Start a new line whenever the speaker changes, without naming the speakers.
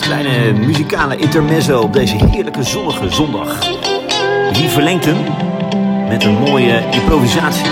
kleine muzikale intermezzo op deze heerlijke zonnige zondag. Hier verlengt hem met een mooie improvisatie?